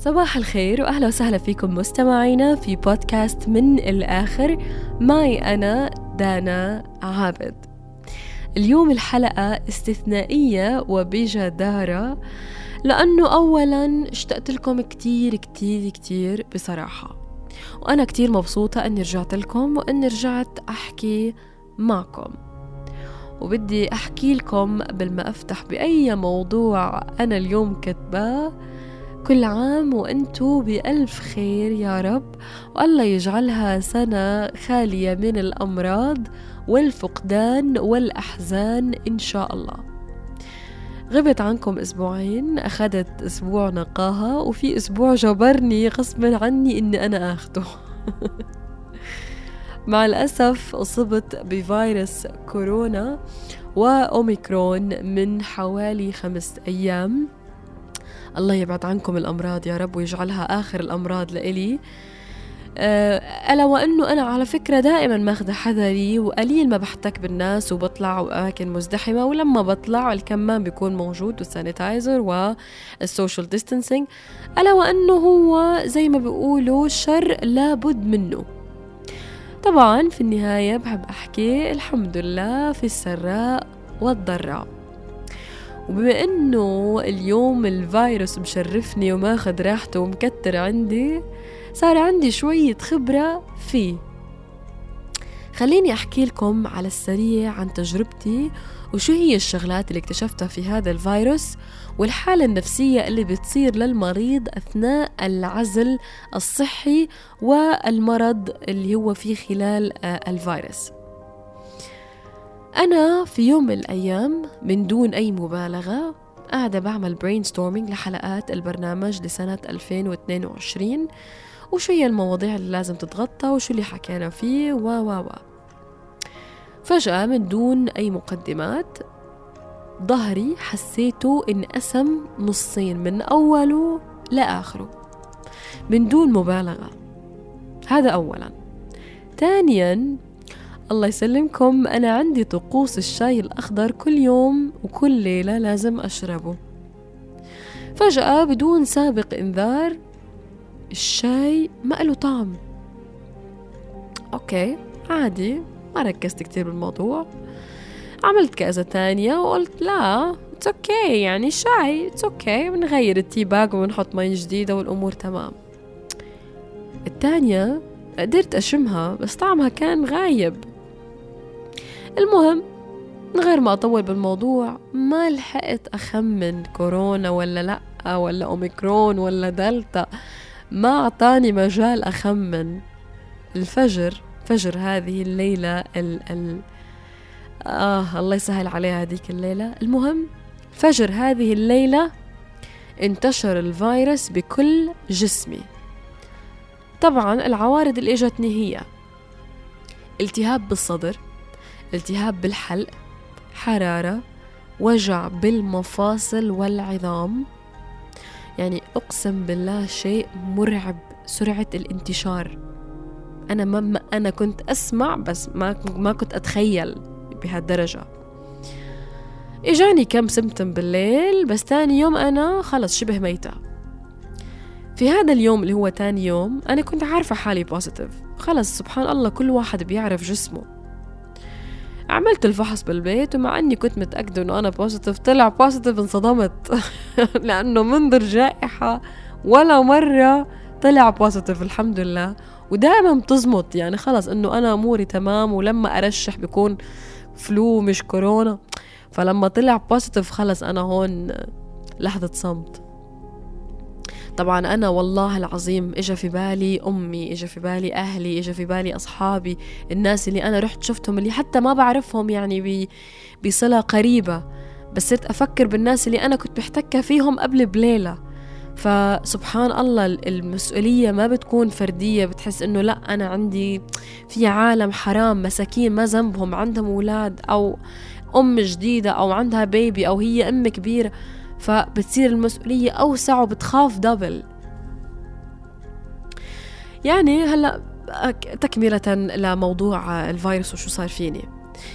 صباح الخير وأهلا وسهلا فيكم مستمعينا في بودكاست من الآخر. معي أنا دانا عابد. اليوم الحلقة استثنائية وبجدارة لأنه أولا اشتقت لكم كتير كتير كتير بصراحة وأنا كتير مبسوطة أني رجعت لكم وأني رجعت أحكي معكم. وبدي أحكي لكم قبل ما أفتح بأي موضوع أنا اليوم كتباه كل عام وأنتو بألف خير يا رب. والله يجعلها سنة خالية من الأمراض والفقدان والأحزان إن شاء الله. غبت عنكم أسبوعين أخذت أسبوع نقاهة وفي أسبوع جبرني غصبا عني إني أنا أخده. مع الأسف أصبت بفيروس كورونا وأوميكرون من حوالي خمس أيام. الله يبعد عنكم الأمراض يا رب ويجعلها آخر الأمراض لإلي. آه، ألا وأنه أنا على فكرة دائما ماخذة حذري وقليل ما بحتك بالناس وبطلع أماكن مزدحمة ولما بطلع الكمام بيكون موجود وال sanitizer وال social distancing. ألا وأنه هو زي ما بيقولوا شر لابد منه. طبعا في النهاية بحب أحكي الحمد لله في السراء والضراء. وبما إنه اليوم الفيروس مشرفني وماخذ راحته ومكتر عندي صار عندي شوية خبرة فيه. خليني أحكي لكم على السريع عن تجربتي وشو هي الشغلات اللي اكتشفتها في هذا الفيروس والحالة النفسية اللي بتصير للمريض أثناء العزل الصحي والمرض اللي هو فيه خلال آه، الفيروس. أنا في يوم من الأيام من دون أي مبالغة قاعدة بعمل brainstorming لحلقات البرنامج لسنة 2022 وشو هي المواضيع اللي لازم تتغطى وشو اللي حكينا فيه و و و. فجأة من دون أي مقدمات ظهري حسيته انقسم نصين من أوله لآخره من دون مبالغة. هذا أولا. ثانيا الله يسلمكم. أنا عندي طقوس الشاي الأخضر كل يوم وكل ليلة لازم أشربه. فجأة بدون سابق إنذار الشاي ما له طعم. okay عادي ما ركزت كتير بالموضوع. عملت كذا تانية وقلت لا it's okay. يعني شاي it's okay. بنغير ال tea bag وبنحط مي جديدة والأمور تمام. التانية قدرت أشمها بس طعمها كان غايب. المهم من غير ما أطول بالموضوع ما لحقت أخمن كورونا ولا لأ ولا أوميكرون ولا دلتا. ما أعطاني مجال أخمن. الفجر فجر هذه الليلة ال ال آه الله يسهل عليها هذيك الليلة. المهم فجر هذه الليلة انتشر الفيروس بكل جسمي. طبعا العوارض اللي إجتني هي التهاب بالصدر التهاب بالحلق حرارة وجع بالمفاصل والعظام. يعني أقسم بالله شيء مرعب سرعة الانتشار. أنا ما أنا كنت أسمع بس ما ما كنت أتخيل بهالدرجة. إجاني كم symptom بالليل بس تاني يوم أنا خلص شبه ميتة. في هذا اليوم اللي هو تاني يوم أنا كنت عارفة حالي positive خلص سبحان الله كل واحد بيعرف جسمه. عملت الفحص بالبيت ومع إني كنت متأكدة إنه أنا positive طلع positive انصدمت. لأنه منذ الجائحة ولا مرة طلع positive الحمد لله. ودائما بتزمط. يعني خلص إنه أنا أموري تمام ولما أرشح بيكون فلو مش كورونا. فلما طلع بوزيتيف خلص أنا هون لحظة صمت. طبعا أنا والله العظيم إجا في بالي أمي إجا في بالي أهلي إجا في بالي أصحابي الناس اللي أنا رحت شفتهم اللي حتى ما بعرفهم يعني بصلة قريبة. بس صرت أفكر بالناس اللي أنا كنت محتكة فيهم قبل بليلة. فسبحان الله المسؤولية ما بتكون فردية. بتحس إنه لأ أنا عندي في عالم حرام مساكين ما ذنبهم عندهم أولاد أو أم جديدة أو عندها بيبي أو هي أم كبيرة. فبتصير المسؤولية أوسع وبتخاف دبل يعني هلا تكملة لموضوع الفيروس وشو صار فيني.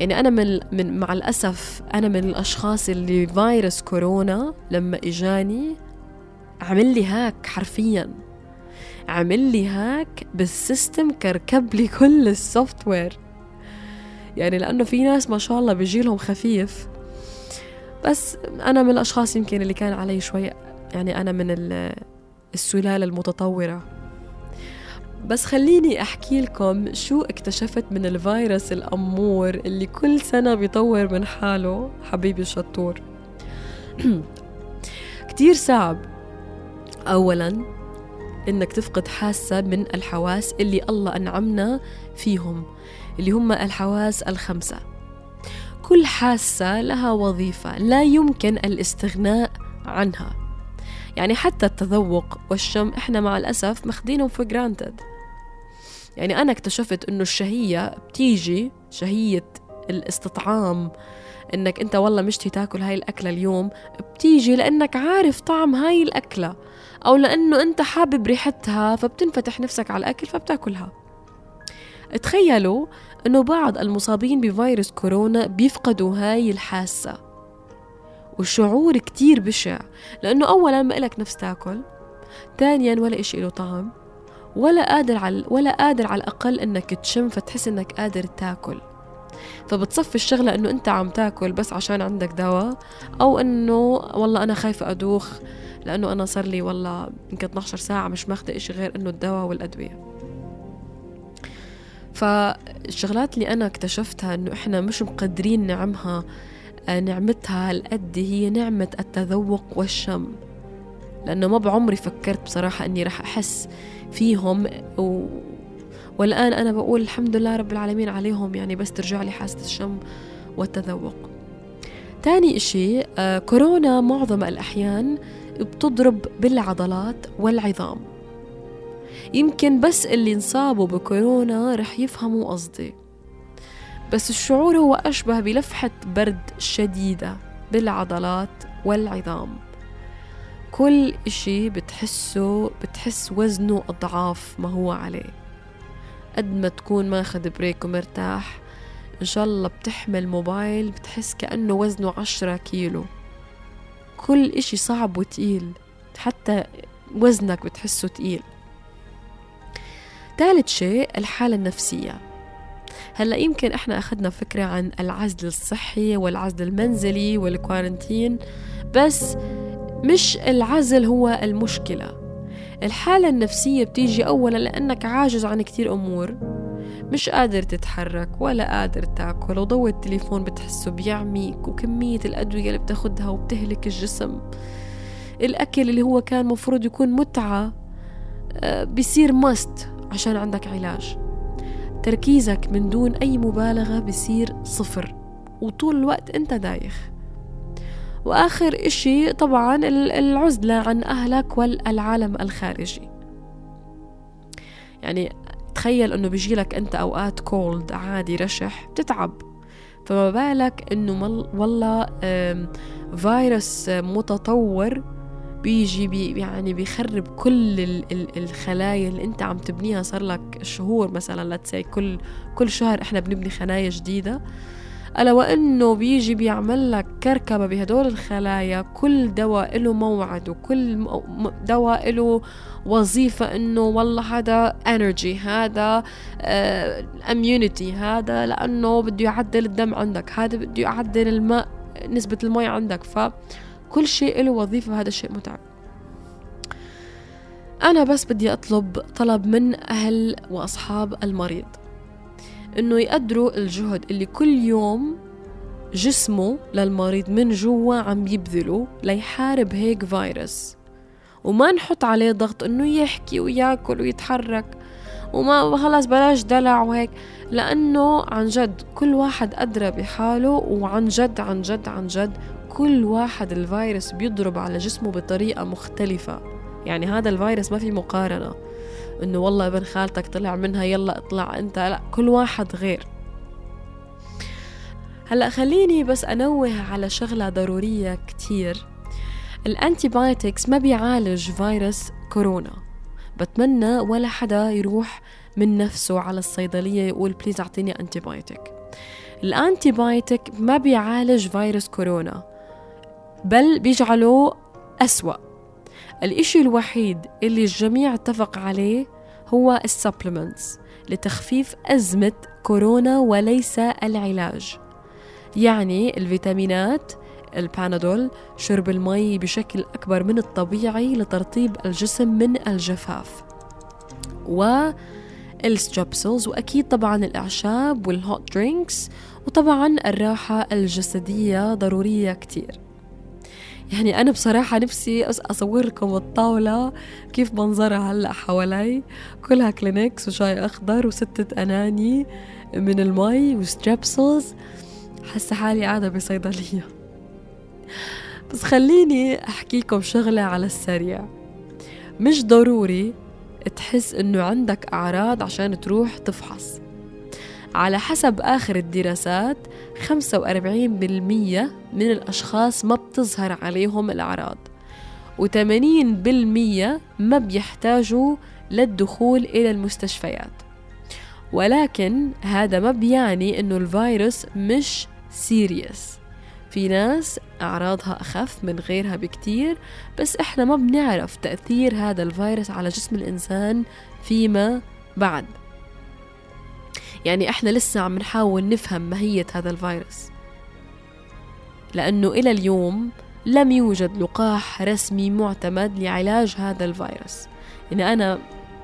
يعني أنا من, من مع الأسف أنا من الأشخاص اللي فيروس كورونا لما إجاني عمل لي هاك حرفيا. عمل لي hack بال system كركب لي كل ال software يعني لأنه في ناس ما شاء الله بيجيلهم خفيف. بس أنا من الأشخاص يمكن اللي كان علي شوي يعني أنا من السلالة المتطورة. بس خليني أحكي لكم شو اكتشفت من الفيروس الأمور اللي كل سنة بيطور من حاله حبيبي الشطور. كتير صعب. أولا إنك تفقد حاسة من الحواس اللي الله أنعمنا فيهم اللي هم الحواس الخمسة. كل حاسة لها وظيفة لا يمكن الاستغناء عنها. يعني حتى التذوق والشم إحنا مع الأسف مخدينهم في جرانتد يعني أنا اكتشفت إنه الشهية بتيجي شهية الاستطعام إنك أنت والله مشتي تاكل هاي الأكلة اليوم بتيجي لأنك عارف طعم هاي الأكلة. أو لأنه أنت حابب ريحتها فبتنفتح نفسك على الأكل فبتاكلها. تخيلوا أنه بعض المصابين بفيروس كورونا بيفقدوا هاي الحاسة. والشعور كتير بشع لأنه أولا ما إلك نفس تاكل ثانيا ولا إشي له طعم ولا قادر على ولا قادر على الأقل إنك تشم فتحس إنك قادر تاكل. فبتصفي الشغلة إنه أنت عم تاكل بس عشان عندك دواء أو إنه والله أنا خايفة أدوخ لأنه أنا صار لي والله يمكن 12 ساعة مش ماخذة إشي غير إنه الدواء والأدوية. فالشغلات اللي أنا اكتشفتها إنه إحنا مش مقدرين نعمها آه، نعمتها هالقد هي نعمة التذوق والشم. لأنه ما بعمري فكرت بصراحة إني رح أحس فيهم و... والآن أنا بقول الحمد لله رب العالمين عليهم يعني بس ترجع لي حاسة الشم والتذوق. تاني إشي آه كورونا معظم الأحيان بتضرب بالعضلات والعظام. يمكن بس اللي انصابوا بكورونا رح يفهموا قصدي. بس الشعور هو أشبه بلفحة برد شديدة بالعضلات والعظام. كل إشي بتحسه بتحس وزنه أضعاف ما هو عليه. قد ما تكون ماخد بريك ومرتاح إن شاء الله بتحمل موبايل بتحس كأنه وزنه عشرة كيلو. كل إشي صعب وتقيل حتى وزنك بتحسه تقيل. ثالث شيء الحالة النفسية. هلأ يمكن إحنا أخذنا فكرة عن العزل الصحي والعزل المنزلي والكوارنتين بس مش العزل هو المشكلة. الحالة النفسية بتيجي أولا لأنك عاجز عن كتير أمور. مش قادر تتحرك ولا قادر تاكل وضوء التليفون بتحسه بيعميك وكمية الأدوية اللي بتاخدها وبتهلك الجسم. الأكل اللي هو كان مفروض يكون متعة آه، بيصير مست عشان عندك علاج. تركيزك من دون أي مبالغة بصير صفر وطول الوقت أنت دايخ. وآخر إشي طبعا العزلة عن أهلك والعالم الخارجي. يعني تخيل إنه بيجي لك أنت أوقات كولد عادي رشح بتتعب. فما بالك إنه والله فيروس متطور بيجي بي يعني بيخرب كل الخلايا اللي انت عم تبنيها. صار لك شهور مثلا لا كل كل شهر إحنا بنبني خلايا جديدة. ألا وأنه بيجي بيعمل لك كركبة بهدول الخلايا كل دواء له موعد وكل دواء له وظيفة أنه والله هذا energy هذا immunity uh, هذا لأنه بده يعدل الدم عندك هذا بده يعدل الماء نسبة الماء عندك. فكل شيء له وظيفة هذا الشيء متعب. أنا بس بدي أطلب طلب من أهل وأصحاب المريض إنه يقدروا الجهد اللي كل يوم جسمه للمريض من جوا عم يبذله ليحارب هيك فيروس. وما نحط عليه ضغط إنه يحكي وياكل ويتحرك وما خلاص بلاش دلع وهيك لأنه عن جد كل واحد أدرى بحاله وعن جد عن جد عن جد كل واحد الفيروس بيضرب على جسمه بطريقة مختلفة. يعني هذا الفيروس ما في مقارنة. إنه والله ابن خالتك طلع منها يلا اطلع أنت. لا كل واحد غير. هلأ خليني بس أنوه على شغلة ضرورية كتير. ال antibiotics ما بيعالج فيروس كورونا. بتمنى ولا حدا يروح من نفسه على الصيدلية يقول please أعطيني antibiotic ال antibiotic ما بيعالج فيروس كورونا. بل بيجعله أسوأ. الإشي الوحيد اللي الجميع اتفق عليه هو ال supplements لتخفيف أزمة كورونا وليس العلاج. يعني الفيتامينات البانادول شرب المي بشكل أكبر من الطبيعي لترطيب الجسم من الجفاف. والستربسلز وأكيد طبعا الأعشاب وال hot drinks وطبعا الراحة الجسدية ضرورية كتير. يعني أنا بصراحة نفسي أصور لكم الطاولة كيف منظرها هلأ حوالي. كلها كلينكس وشاي أخضر وستة قناني من المي وستريبسلز. حاسة حالي قاعدة بصيدلية. بس خليني أحكيكم شغلة على السريع. مش ضروري تحس إنه عندك أعراض عشان تروح تفحص. على حسب آخر الدراسات 45% من الأشخاص ما بتظهر عليهم الأعراض و80% ما بيحتاجوا للدخول إلى المستشفيات. ولكن هذا ما بيعني إنه الفيروس مش سيريس. في ناس أعراضها أخف من غيرها بكتير بس إحنا ما بنعرف تأثير هذا الفيروس على جسم الإنسان فيما بعد. يعني إحنا لسه عم نحاول نفهم ماهية هذا الفيروس. لأنه إلى اليوم لم يوجد لقاح رسمي معتمد لعلاج هذا الفيروس. يعني أنا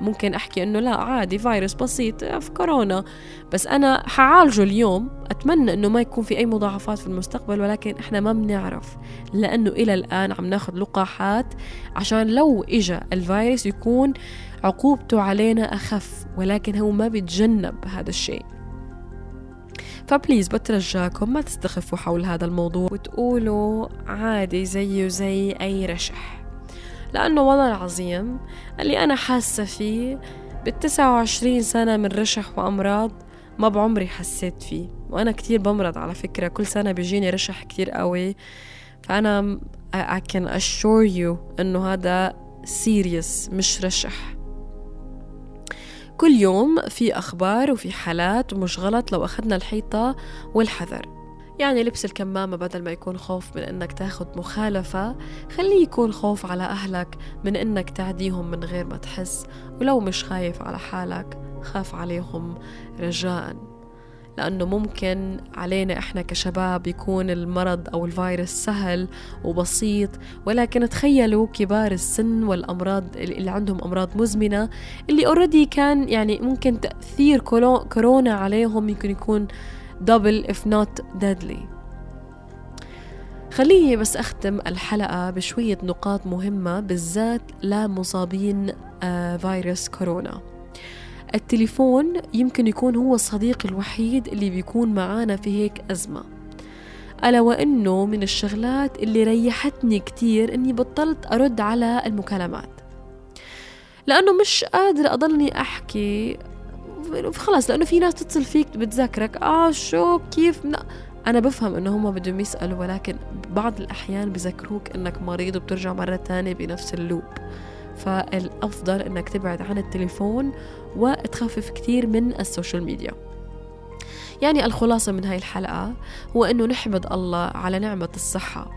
ممكن أحكي إنه لا عادي فيروس بسيط في كورونا. بس أنا حعالجه اليوم أتمنى إنه ما يكون في أي مضاعفات في المستقبل ولكن إحنا ما بنعرف. لأنه إلى الآن عم ناخذ لقاحات عشان لو إجا الفيروس يكون عقوبته علينا أخف ولكن هو ما بيتجنب هذا الشيء. فبليز بترجاكم ما تستخفوا حول هذا الموضوع. وتقولوا عادي زيه زي أي رشح. لأنه والله العظيم اللي أنا حاسة فيه بالتسعة وعشرين سنة من رشح وأمراض ما بعمري حسيت فيه. وأنا كتير بمرض على فكرة. كل سنة بيجيني رشح كتير قوي. فأنا I can assure you إنه هذا serious مش رشح. كل يوم في أخبار وفي حالات ومش غلط لو أخذنا الحيطة والحذر. يعني لبس الكمامة بدل ما يكون خوف من إنك تاخد مخالفة خليه يكون خوف على أهلك من إنك تعديهم من غير ما تحس ولو مش خايف على حالك خاف عليهم رجاءً. لأنه ممكن علينا إحنا كشباب يكون المرض أو الفيروس سهل وبسيط ولكن تخيلوا كبار السن والأمراض اللي عندهم أمراض مزمنة اللي اوريدي كان يعني ممكن تأثير كورونا عليهم يمكن يكون double if not deadly. خليني بس أختم الحلقة بشوية نقاط مهمة بالذات لمصابين آه، فيروس كورونا. التليفون يمكن يكون هو الصديق الوحيد اللي بيكون معانا في هيك أزمة. ألا وإنه من الشغلات اللي ريحتني كتير إني بطلت أرد على المكالمات. لأنه مش قادرة أضلني أحكي. خلاص لأنه في ناس تتصل فيك بتذكرك آه شو؟ كيف؟ أنا بفهم إنه هم بدهم يسألوا ولكن بعض الأحيان بذكروك إنك مريض وبترجع مرة تانية بنفس اللوب. فالأفضل إنك تبعد عن التليفون وتخفف كثير من السوشيال ميديا. يعني الخلاصة من هاي الحلقة هو أنه نحمد الله على نعمة الصحة.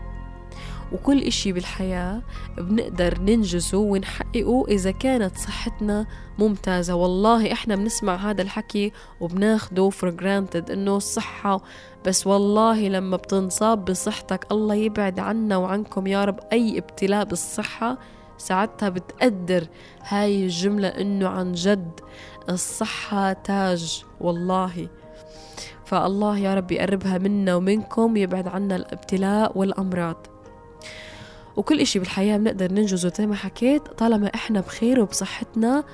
وكل إشي بالحياة بنقدر ننجزه ونحققه إذا كانت صحتنا ممتازة. والله إحنا بنسمع هذا الحكي وبناخده for granted إنه الصحة بس والله لما بتنصاب بصحتك الله يبعد عنا وعنكم يا رب. أي ابتلاء بالصحة ساعتها بتقدر هاي الجملة إنه عن جد الصحة تاج والله. فالله يا رب يقربها منا ومنكم ويبعد عنا الابتلاء والأمراض. وكل إشي بالحياة بنقدر ننجزه زي ما حكيت طالما إحنا بخير وبصحتنا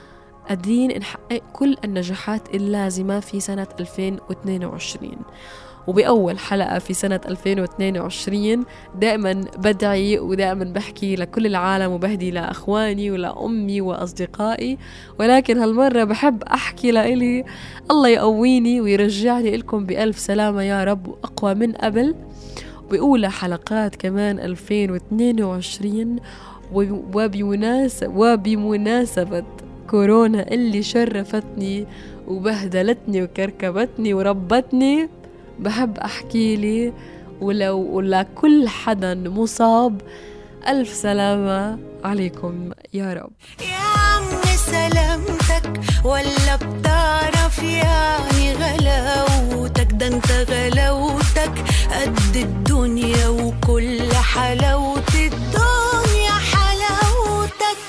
قادرين نحقق كل النجاحات اللازمة في سنة 2022 وبأول حلقة في سنة 2022 دائما بدعي ودائما بحكي لكل العالم وبهدي لأخواني ولأمي وأصدقائي. ولكن هالمرة بحب أحكي لإلي الله يقويني ويرجعني لكم بألف سلامة يا رب وأقوى من قبل. بأولى حلقات كمان 2022 وبمناسبة, وبمناسبة كورونا اللي شرفتني وبهدلتني وكركبتني وربتني بحب أحكي لي ولو ولكل حدا مصاب ألف سلامة عليكم يا رب. يا عم سلامتك ولا بتعرف يعني غلاوتك؟ ده أنت غلاوتك قد الدنيا وكل حلاوة الدنيا حلاوتك.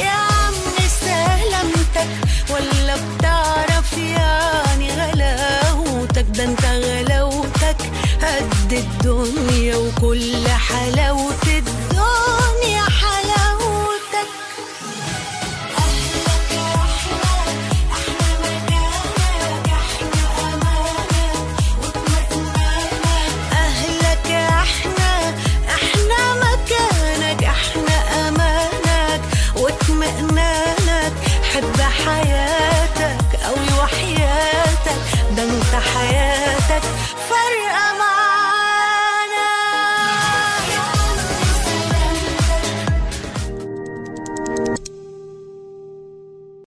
يا عم سلامتك ولا بتعرف ده انت غلاوتك قد الدنيا وكل حلاوة الدنيا.